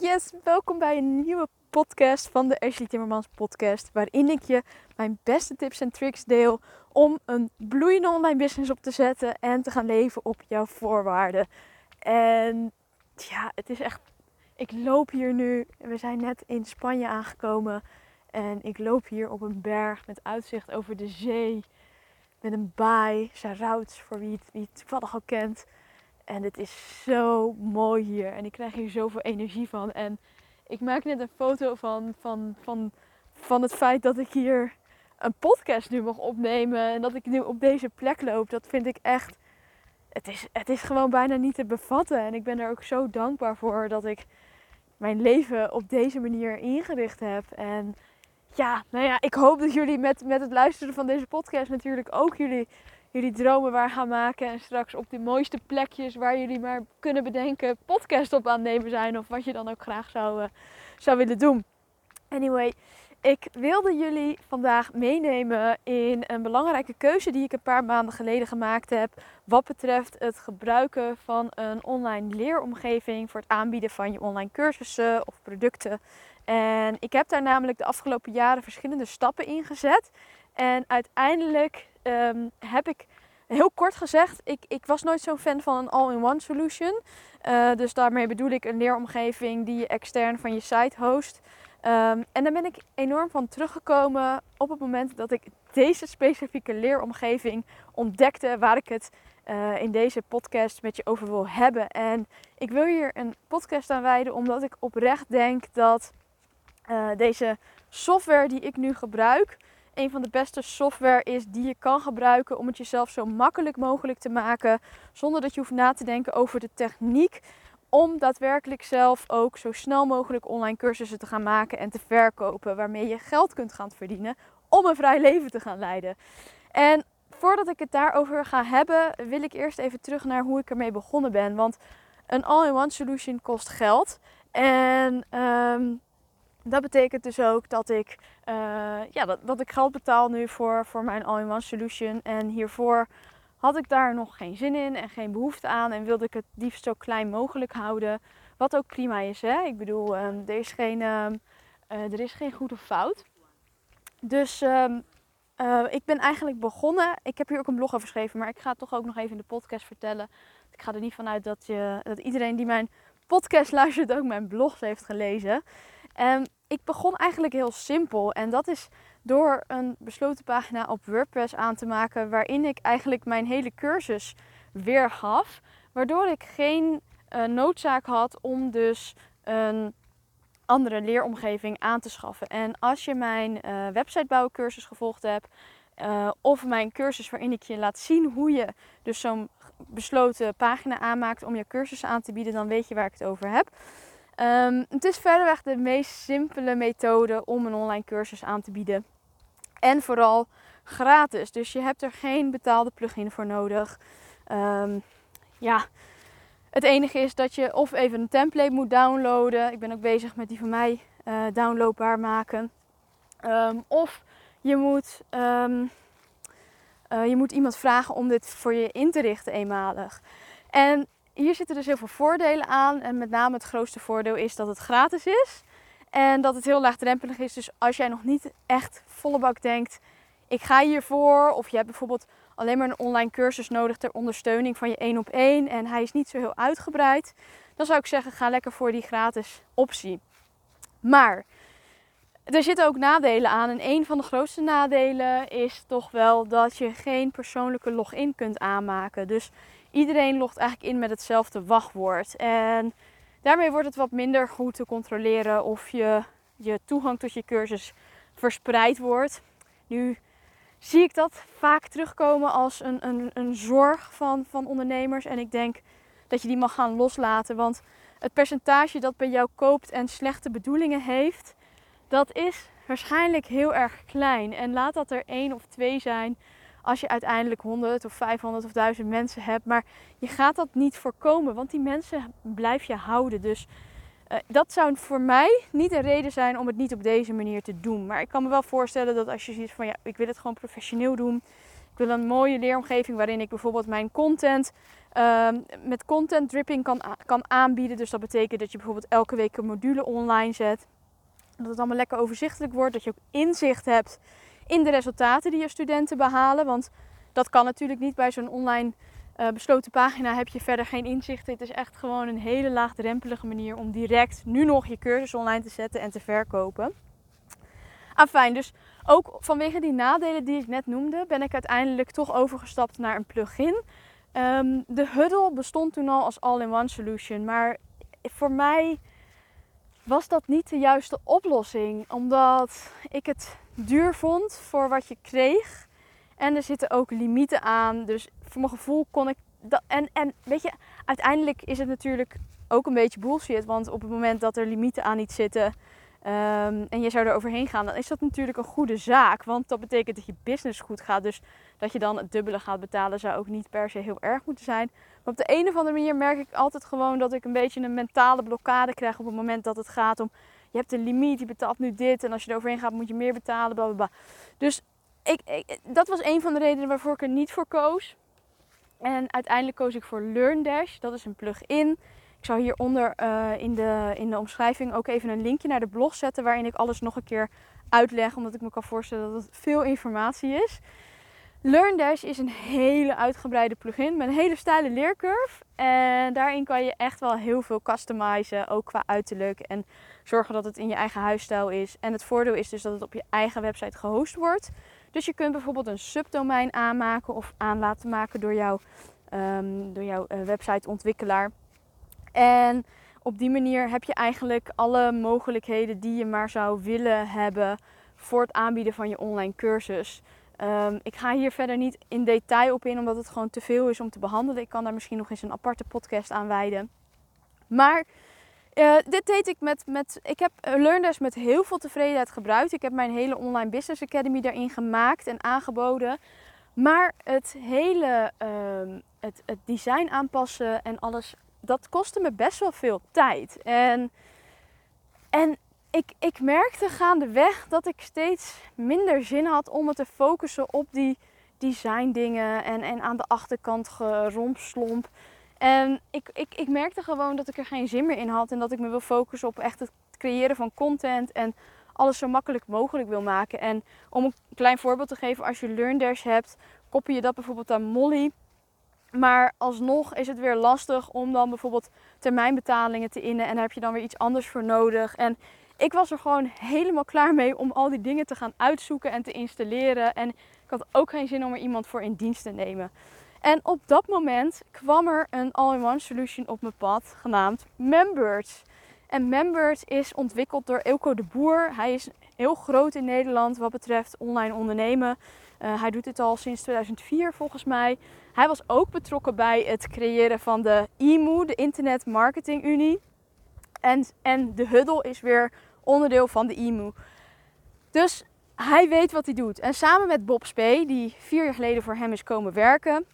Yes, welkom bij een nieuwe podcast van de Ashley Timmermans podcast, waarin ik je mijn beste tips en tricks deel om een bloeiende online business op te zetten en te gaan leven op jouw voorwaarden. En ja, het is echt, ik loop hier nu, we zijn net in Spanje aangekomen en ik loop hier op een berg met uitzicht over de zee, met een baai, Sarouts, voor wie het, wie het toevallig al kent. En het is zo mooi hier. En ik krijg hier zoveel energie van. En ik maak net een foto van, van, van, van het feit dat ik hier een podcast nu mag opnemen. En dat ik nu op deze plek loop. Dat vind ik echt. Het is, het is gewoon bijna niet te bevatten. En ik ben er ook zo dankbaar voor dat ik mijn leven op deze manier ingericht heb. En ja, nou ja, ik hoop dat jullie met, met het luisteren van deze podcast natuurlijk ook jullie jullie dromen waar gaan maken. En straks op de mooiste plekjes waar jullie maar kunnen bedenken podcast op aannemen zijn. Of wat je dan ook graag zou, uh, zou willen doen. Anyway, ik wilde jullie vandaag meenemen in een belangrijke keuze die ik een paar maanden geleden gemaakt heb. Wat betreft het gebruiken van een online leeromgeving voor het aanbieden van je online cursussen of producten. En ik heb daar namelijk de afgelopen jaren verschillende stappen in gezet. En uiteindelijk um, heb ik heel kort gezegd, ik, ik was nooit zo'n fan van een all-in-one solution. Uh, dus daarmee bedoel ik een leeromgeving die je extern van je site host. Um, en daar ben ik enorm van teruggekomen op het moment dat ik deze specifieke leeromgeving ontdekte waar ik het uh, in deze podcast met je over wil hebben. En ik wil hier een podcast aan wijden omdat ik oprecht denk dat uh, deze software die ik nu gebruik een van de beste software is die je kan gebruiken om het jezelf zo makkelijk mogelijk te maken. Zonder dat je hoeft na te denken over de techniek. Om daadwerkelijk zelf ook zo snel mogelijk online cursussen te gaan maken en te verkopen. Waarmee je geld kunt gaan verdienen om een vrij leven te gaan leiden. En voordat ik het daarover ga hebben, wil ik eerst even terug naar hoe ik ermee begonnen ben. Want een all-in-one solution kost geld. En um, dat betekent dus ook dat ik, uh, ja, dat, dat ik geld betaal nu voor, voor mijn all-in-one solution. En hiervoor had ik daar nog geen zin in en geen behoefte aan. En wilde ik het liefst zo klein mogelijk houden. Wat ook prima is. Hè? Ik bedoel, um, er, is geen, um, uh, er is geen goed of fout. Dus um, uh, ik ben eigenlijk begonnen. Ik heb hier ook een blog over geschreven. Maar ik ga het toch ook nog even in de podcast vertellen. Ik ga er niet vanuit dat, je, dat iedereen die mijn podcast luistert ook mijn blogs heeft gelezen. En ik begon eigenlijk heel simpel. En dat is door een besloten pagina op WordPress aan te maken. Waarin ik eigenlijk mijn hele cursus weergaf. Waardoor ik geen uh, noodzaak had om dus een andere leeromgeving aan te schaffen. En als je mijn uh, websitebouwen cursus gevolgd hebt. Uh, of mijn cursus waarin ik je laat zien hoe je dus zo'n besloten pagina aanmaakt om je cursus aan te bieden, dan weet je waar ik het over heb. Um, het is verreweg de meest simpele methode om een online cursus aan te bieden. En vooral gratis. Dus je hebt er geen betaalde plugin voor nodig. Um, ja, het enige is dat je of even een template moet downloaden. Ik ben ook bezig met die van mij uh, downloadbaar maken. Um, of je moet, uh, je moet iemand vragen om dit voor je in te richten eenmalig. En hier zitten dus heel veel voordelen aan. En met name het grootste voordeel is dat het gratis is. En dat het heel laagdrempelig is. Dus als jij nog niet echt volle bak denkt, ik ga hiervoor. Of je hebt bijvoorbeeld alleen maar een online cursus nodig ter ondersteuning van je één op één. En hij is niet zo heel uitgebreid. Dan zou ik zeggen, ga lekker voor die gratis optie. Maar er zitten ook nadelen aan. En een van de grootste nadelen is toch wel dat je geen persoonlijke login kunt aanmaken. Dus iedereen logt eigenlijk in met hetzelfde wachtwoord. En daarmee wordt het wat minder goed te controleren of je, je toegang tot je cursus verspreid wordt. Nu zie ik dat vaak terugkomen als een, een, een zorg van, van ondernemers. En ik denk dat je die mag gaan loslaten. Want het percentage dat bij jou koopt en slechte bedoelingen heeft, dat is waarschijnlijk heel erg klein. En laat dat er één of twee zijn als je uiteindelijk 100 of 500 of 1000 mensen hebt. Maar je gaat dat niet voorkomen, want die mensen blijf je houden. Dus uh, dat zou voor mij niet een reden zijn om het niet op deze manier te doen. Maar ik kan me wel voorstellen dat als je ziet van ja, ik wil het gewoon professioneel doen. Ik wil een mooie leeromgeving waarin ik bijvoorbeeld mijn content ehm, met content dripping kan, kan aanbieden. Dus dat betekent dat je bijvoorbeeld elke week een module online zet. Dat het allemaal lekker overzichtelijk wordt. Dat je ook inzicht hebt in de resultaten die je studenten behalen. Want dat kan natuurlijk niet bij zo'n online uh, besloten pagina. Heb je verder geen inzicht. Het is echt gewoon een hele laagdrempelige manier om direct nu nog je cursus online te zetten en te verkopen. Afijn, dus ook vanwege die nadelen die ik net noemde, ben ik uiteindelijk toch overgestapt naar een plugin. Um, de Huddle bestond toen al als all-in-one solution, maar voor mij was dat niet de juiste oplossing, omdat ik het duur vond voor wat je kreeg. En er zitten ook limieten aan, dus voor mijn gevoel kon ik dat. En, en weet je, uiteindelijk is het natuurlijk ook een beetje bullshit, want op het moment dat er limieten aan iets zitten, Ehm, en je zou er overheen gaan, dan is dat natuurlijk een goede zaak. Want dat betekent dat je business goed gaat. Dus dat je dan het dubbele gaat betalen, zou ook niet per se heel erg moeten zijn. Op de een of andere manier merk ik altijd gewoon dat ik een beetje een mentale blokkade krijg op het moment dat het gaat om. Je hebt een limiet, je betaalt nu dit. En als je er overheen gaat, moet je meer betalen. Bla, bla, bla. Dus ik, dat was een van de redenen waarvoor ik er niet voor koos. En uiteindelijk koos ik voor LearnDash. Dat is een plugin ik zal hieronder uh, in, de, in de omschrijving ook even een linkje naar de blog zetten waarin ik alles nog een keer uitleg, omdat ik me kan voorstellen dat het veel informatie is. LearnDash is een hele uitgebreide plugin met een hele steile leercurve. En daarin kan je echt wel heel veel customizen, ook qua uiterlijk. En zorgen dat het in je eigen huisstijl is. En het voordeel is dus dat het op je eigen website gehost wordt. Dus je kunt bijvoorbeeld een subdomein aanmaken of aan laten maken door, jou, um, door jouw uh, websiteontwikkelaar. En op die manier heb je eigenlijk alle mogelijkheden die je maar zou willen hebben voor het aanbieden van je online cursus. Um, ik ga hier verder niet in detail op in, omdat het gewoon te veel is om te behandelen. Ik kan daar misschien nog eens een aparte podcast aan wijden. Maar uh, dit deed ik met, met. Ik heb LearnDesk met heel veel tevredenheid gebruikt. Ik heb mijn hele Online Business Academy daarin gemaakt en aangeboden. Maar het hele uh, het, het design aanpassen en alles dat kostte me best wel veel tijd. En, en ik, ik merkte gaandeweg dat ik steeds minder zin had om me te focussen op die design dingen en, en aan de achterkant gerompslomp. En ik, ik, ik merkte gewoon dat ik er geen zin meer in had en dat ik me wil focussen op echt het creëren van content en alles zo makkelijk mogelijk wil maken. En om een klein voorbeeld te geven, als je LearnDash hebt, koppel je dat bijvoorbeeld aan Molly. Maar alsnog is het weer lastig om dan bijvoorbeeld termijnbetalingen te innen. En daar heb je dan weer iets anders voor nodig. En ik was er gewoon helemaal klaar mee om al die dingen te gaan uitzoeken en te installeren. En ik had ook geen zin om er iemand voor in dienst te nemen. En op dat moment kwam er een all-in-one solution op mijn pad genaamd Members. En Members is ontwikkeld door Ilko de Boer. Hij is heel groot in Nederland wat betreft online ondernemen. Uh, hij doet dit al sinds 2004 volgens mij. Hij was ook betrokken bij het creëren van de IMU, de Internet Marketing Unie. En, en de Huddle is weer onderdeel van de IMU. Dus hij weet wat hij doet. En samen met Bob Spee, die vier jaar geleden voor hem is komen werken,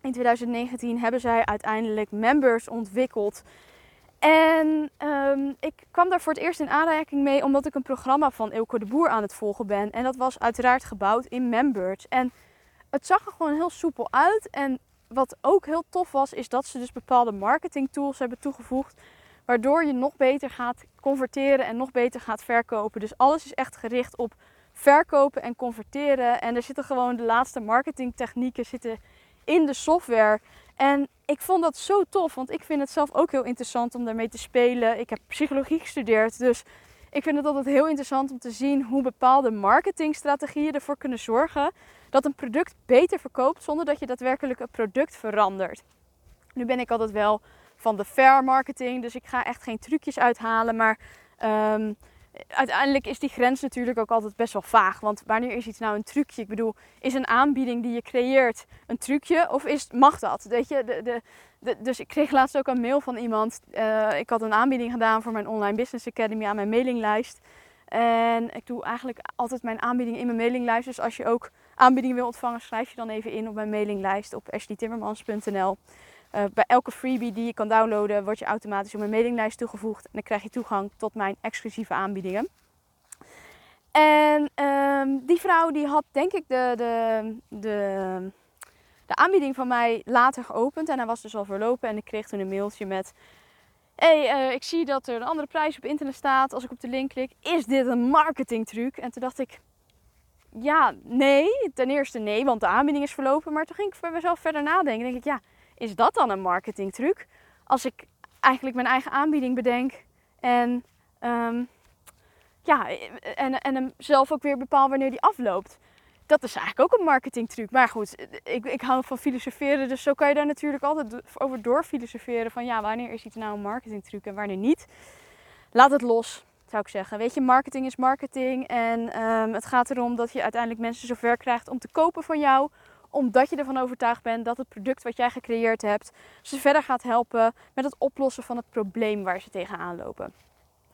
in 2019 hebben zij uiteindelijk members ontwikkeld. En um, ik kwam daar voor het eerst in aanraking mee omdat ik een programma van Ilko de Boer aan het volgen ben. En dat was uiteraard gebouwd in Members. En het zag er gewoon heel soepel uit. En wat ook heel tof was, is dat ze dus bepaalde marketing tools hebben toegevoegd. Waardoor je nog beter gaat converteren en nog beter gaat verkopen. Dus alles is echt gericht op verkopen en converteren. En er zitten gewoon de laatste marketingtechnieken zitten in de software. En ik vond dat zo tof, want ik vind het zelf ook heel interessant om daarmee te spelen. Ik heb psychologie gestudeerd, dus ik vind het altijd heel interessant om te zien hoe bepaalde marketingstrategieën ervoor kunnen zorgen dat een product beter verkoopt zonder dat je daadwerkelijk het product verandert. Nu ben ik altijd wel van de fair marketing, dus ik ga echt geen trucjes uithalen, maar um, uiteindelijk is die grens natuurlijk ook altijd best wel vaag. Want wanneer is iets nou een trucje? Ik bedoel, is een aanbieding die je creëert een trucje of is, mag dat? Weet je, de, de, dus ik kreeg laatst ook een mail van iemand. Uh, ik had een aanbieding gedaan voor mijn Online Business Academy aan mijn mailinglijst. En ik doe eigenlijk altijd mijn aanbiedingen in mijn mailinglijst. Dus als je ook aanbiedingen wil ontvangen, schrijf je dan even in op mijn mailinglijst op ashleytimmermans.nl. Uh, bij elke freebie die je kan downloaden, word je automatisch op mijn mailinglijst toegevoegd. En dan krijg je toegang tot mijn exclusieve aanbiedingen. En um, die vrouw die had denk ik de, de, de, de aanbieding van mij later geopend. En hij was dus al verlopen. En ik kreeg toen een mailtje met... hey, eh, ik zie dat er een andere prijs op internet staat. Als ik op de link klik, is dit een marketingtruc? En toen dacht ik, ja, nee. Ten eerste nee, want de aanbieding is verlopen. Maar toen ging ik voor mezelf verder nadenken. denk ik, ja, is dat dan een marketingtruc? Als ik eigenlijk mijn eigen aanbieding bedenk en, um, ja, en, en hem zelf ook weer bepaal wanneer die afloopt. Dat is eigenlijk ook een marketingtruc. Maar goed, ik, ik hou van filosoferen, dus zo kan je daar natuurlijk altijd over doorfilosoferen. Van ja, wanneer is iets nou een marketingtruc en wanneer niet. Laat het los, zou ik zeggen. Weet je, marketing is marketing. En um, het gaat erom dat je uiteindelijk mensen zover krijgt om te kopen van jou omdat je ervan overtuigd bent dat het product wat jij gecreëerd hebt ze verder gaat helpen met het oplossen van het probleem waar ze tegenaan lopen.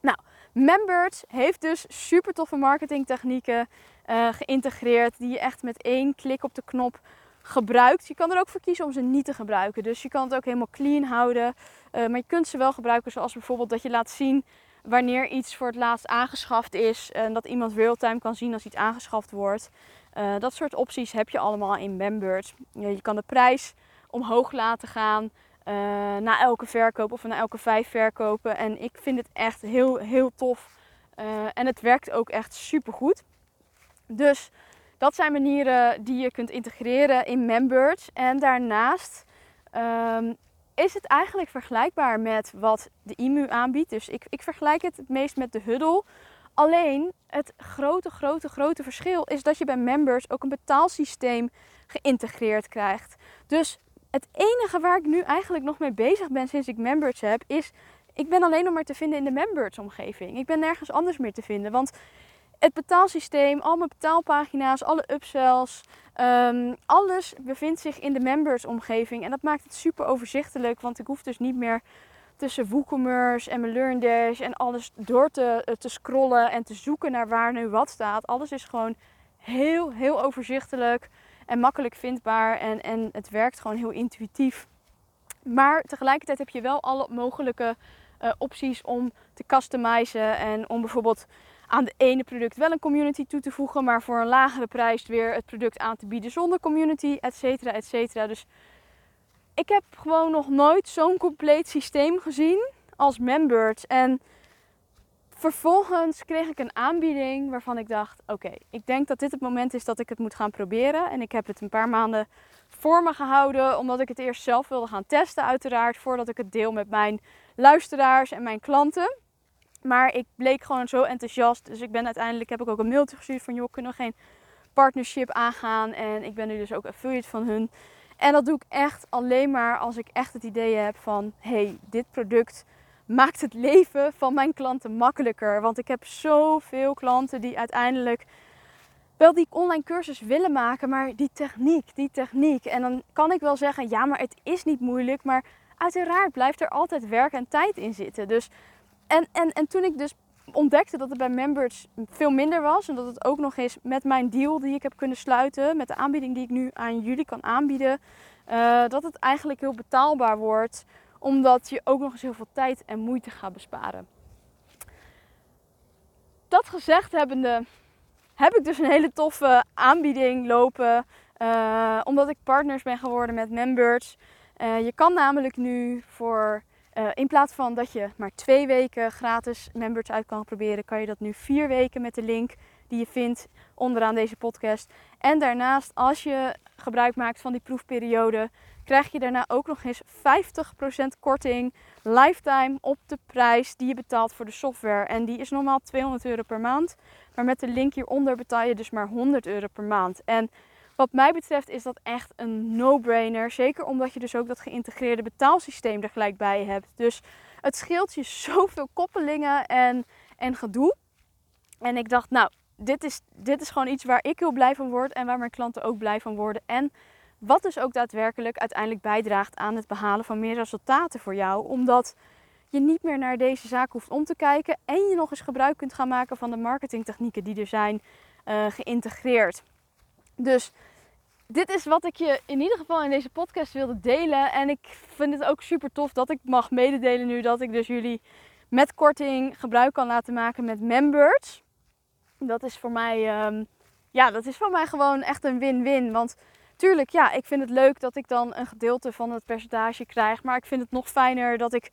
Nou, Members heeft dus super toffe marketingtechnieken uh, geïntegreerd die je echt met één klik op de knop gebruikt. Je kan er ook voor kiezen om ze niet te gebruiken. Dus je kan het ook helemaal clean houden. Uh, maar je kunt ze wel gebruiken zoals bijvoorbeeld dat je laat zien wanneer iets voor het laatst aangeschaft is. En dat iemand real-time kan zien als iets aangeschaft wordt. Uh, dat soort opties heb je allemaal in Members. je kan de prijs omhoog laten gaan uh, na elke verkoop of na elke vijf verkopen. En ik vind het echt heel, heel tof. Uh, en het werkt ook echt super goed. Dus dat zijn manieren die je kunt integreren in Members. En daarnaast um, is het eigenlijk vergelijkbaar met wat de IMU aanbiedt. Dus ik, ik vergelijk het het meest met de Huddle. Alleen het grote, grote, grote verschil is dat je bij members ook een betaalsysteem geïntegreerd krijgt. Dus het enige waar ik nu eigenlijk nog mee bezig ben sinds ik members heb, is ik ben alleen nog maar te vinden in de members omgeving. Ik ben nergens anders meer te vinden. Want het betaalsysteem, al mijn betaalpagina's, alle upsells, um, alles bevindt zich in de members omgeving. En dat maakt het super overzichtelijk, want ik hoef dus niet meer tussen WooCommerce en mijn LearnDash en alles door te, eh, te scrollen en te zoeken naar waar nu wat staat. Alles is gewoon heel, heel overzichtelijk en makkelijk vindbaar en, en het werkt gewoon heel intuïtief. Maar tegelijkertijd heb je wel alle mogelijke uh, opties om te customizen en om bijvoorbeeld aan de ene product wel een community toe te voegen, maar voor een lagere prijs weer het product aan te bieden zonder community, et cetera, et cetera. Dus ik heb gewoon nog nooit zo'n compleet systeem gezien als Members. En vervolgens kreeg ik een aanbieding waarvan ik dacht: oké, ik denk dat dit het moment is dat ik het moet gaan proberen. En ik heb het een paar maanden voor me gehouden, omdat ik het eerst zelf wilde gaan testen, uiteraard, voordat ik het deel met mijn luisteraars en mijn klanten. Maar ik bleek gewoon zo enthousiast. Dus ik ben uiteindelijk heb ik ook een mailtje gestuurd van joh, kunnen we geen partnership aangaan? En ik ben nu dus ook affiliate van hun. En dat doe ik echt alleen maar als ik echt het idee heb van hey, dit product maakt het leven van mijn klanten makkelijker. Want ik heb zoveel klanten die uiteindelijk wel die online cursus willen maken, maar die techniek, die techniek. En dan kan ik wel zeggen, ja, maar het is niet moeilijk, maar uiteraard blijft er altijd werk en tijd in zitten. Dus en, en, en toen ik dus ontdekte dat het bij members veel minder was. En dat het ook nog eens met mijn deal die ik heb kunnen sluiten, met de aanbieding die ik nu aan jullie kan aanbieden, uh, dat het eigenlijk heel betaalbaar wordt. Omdat je ook nog eens heel veel tijd en moeite gaat besparen. Dat gezegd hebbende, heb ik dus een hele toffe aanbieding lopen. Uh, omdat ik partners ben geworden met members. Uh, je kan namelijk nu voor uh, in plaats van dat je maar twee weken gratis members uit kan proberen, kan je dat nu vier weken met de link die je vindt onderaan deze podcast. En daarnaast, als je gebruik maakt van die proefperiode, krijg je daarna ook nog eens 50% korting lifetime op de prijs die je betaalt voor de software. En die is normaal 200 euro per maand. Maar met de link hieronder betaal je dus maar 100 euro per maand. En wat mij betreft is dat echt een no-brainer. Zeker omdat je dus ook dat geïntegreerde betaalsysteem er gelijk bij hebt. Dus het scheelt je zoveel koppelingen en, en gedoe. En ik dacht, nou, dit is, dit is gewoon iets waar ik heel blij van word en waar mijn klanten ook blij van worden. En wat dus ook daadwerkelijk uiteindelijk bijdraagt aan het behalen van meer resultaten voor jou. Omdat je niet meer naar deze zaak hoeft om te kijken en je nog eens gebruik kunt gaan maken van de marketingtechnieken die er zijn uh, geïntegreerd. Dus dit is wat ik je in ieder geval in deze podcast wilde delen. En ik vind het ook super tof dat ik mag mededelen nu dat ik dus jullie met korting gebruik kan laten maken met members. Dat is voor mij, um, ja, dat is voor mij gewoon echt een win-win. Want tuurlijk, ja, ik vind het leuk dat ik dan een gedeelte van het percentage krijg. Maar ik vind het nog fijner dat ik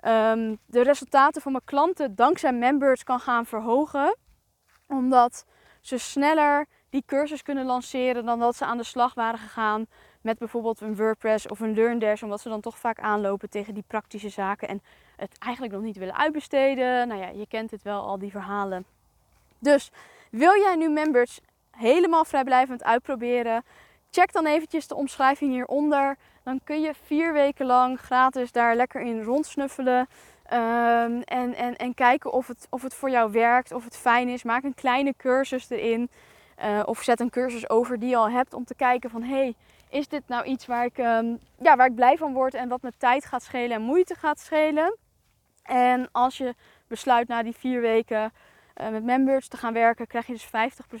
ehm, de resultaten van mijn klanten dankzij members kan gaan verhogen. Omdat ze sneller die cursus kunnen lanceren dan dat ze aan de slag waren gegaan met bijvoorbeeld een WordPress of een LearnDash. Omdat ze dan toch vaak aanlopen tegen die praktische zaken en het eigenlijk nog niet willen uitbesteden. Nou ja, je kent het wel, al die verhalen. Dus wil jij nu members helemaal vrijblijvend uitproberen? Check dan eventjes de omschrijving hieronder. Dan kun je vier weken lang gratis daar lekker in rondsnuffelen. Um, en, en, en kijken of het, of het voor jou werkt, of het fijn is. Maak een kleine cursus erin. Uh, of zet een cursus over die je al hebt om te kijken van... hey, is dit nou iets waar ik, um, ja, waar ik blij van word en wat me tijd gaat schelen en moeite gaat schelen? En als je besluit na die vier weken uh, met members te gaan werken, krijg je dus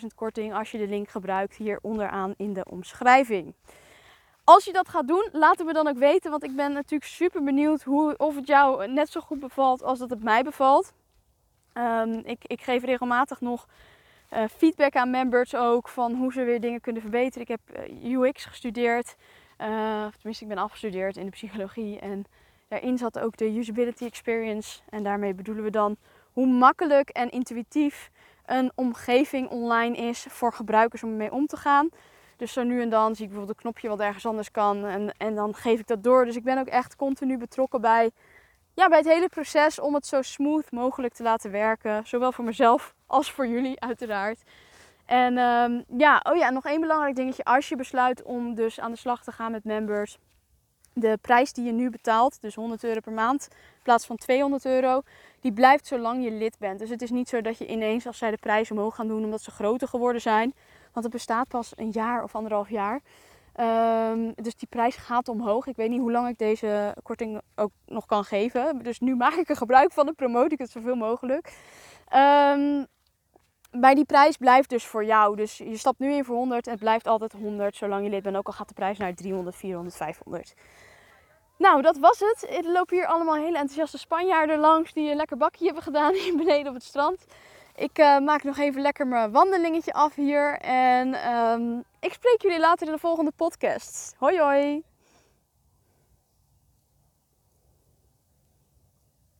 50% korting als je de link gebruikt hier onderaan in de omschrijving. Als je dat gaat doen, laat het me dan ook weten, want ik ben natuurlijk super benieuwd hoe, of het jou net zo goed bevalt als dat het mij bevalt. Um, ik, ik, geef regelmatig nog uh, feedback aan members ook van hoe ze weer dingen kunnen verbeteren. Ik heb uh, UX gestudeerd, uh, tenminste ik ben afgestudeerd in de psychologie en daarin zat ook de usability experience. En daarmee bedoelen we dan hoe makkelijk en intuïtief een omgeving online is voor gebruikers om mee om te gaan. Dus zo nu en dan zie ik bijvoorbeeld een knopje wat ergens anders kan en, en dan geef ik dat door. Dus ik ben ook echt continu betrokken bij, ja, bij het hele proces om het zo smooth mogelijk te laten werken. Zowel voor mezelf als voor jullie uiteraard. En um, ja, oh ja, nog één belangrijk dingetje. Als je besluit om dus aan de slag te gaan met members, de prijs die je nu betaalt, dus 100 euro per maand in plaats van 200 euro, die blijft zolang je lid bent. Dus het is niet zo dat je ineens als zij de prijs omhoog gaan doen omdat ze groter geworden zijn. Want het bestaat pas een jaar of anderhalf jaar. Um, dus die prijs gaat omhoog. Ik weet niet hoe lang ik deze korting ook nog kan geven. Dus nu maak ik er gebruik van en promote ik het zoveel mogelijk. Um, bij die prijs blijft dus voor jou. Dus je stapt nu in voor 100 en het blijft altijd 100 zolang je lid bent. Ook al gaat de prijs naar 300, 400, 500. Nou, dat was het. Er lopen hier allemaal hele enthousiaste Spanjaarden langs die een lekker bakje hebben gedaan hier beneden op het strand. Ik uh, maak nog even lekker mijn wandelingetje af hier. En um, ik spreek jullie later in de volgende podcast. Hoi hoi!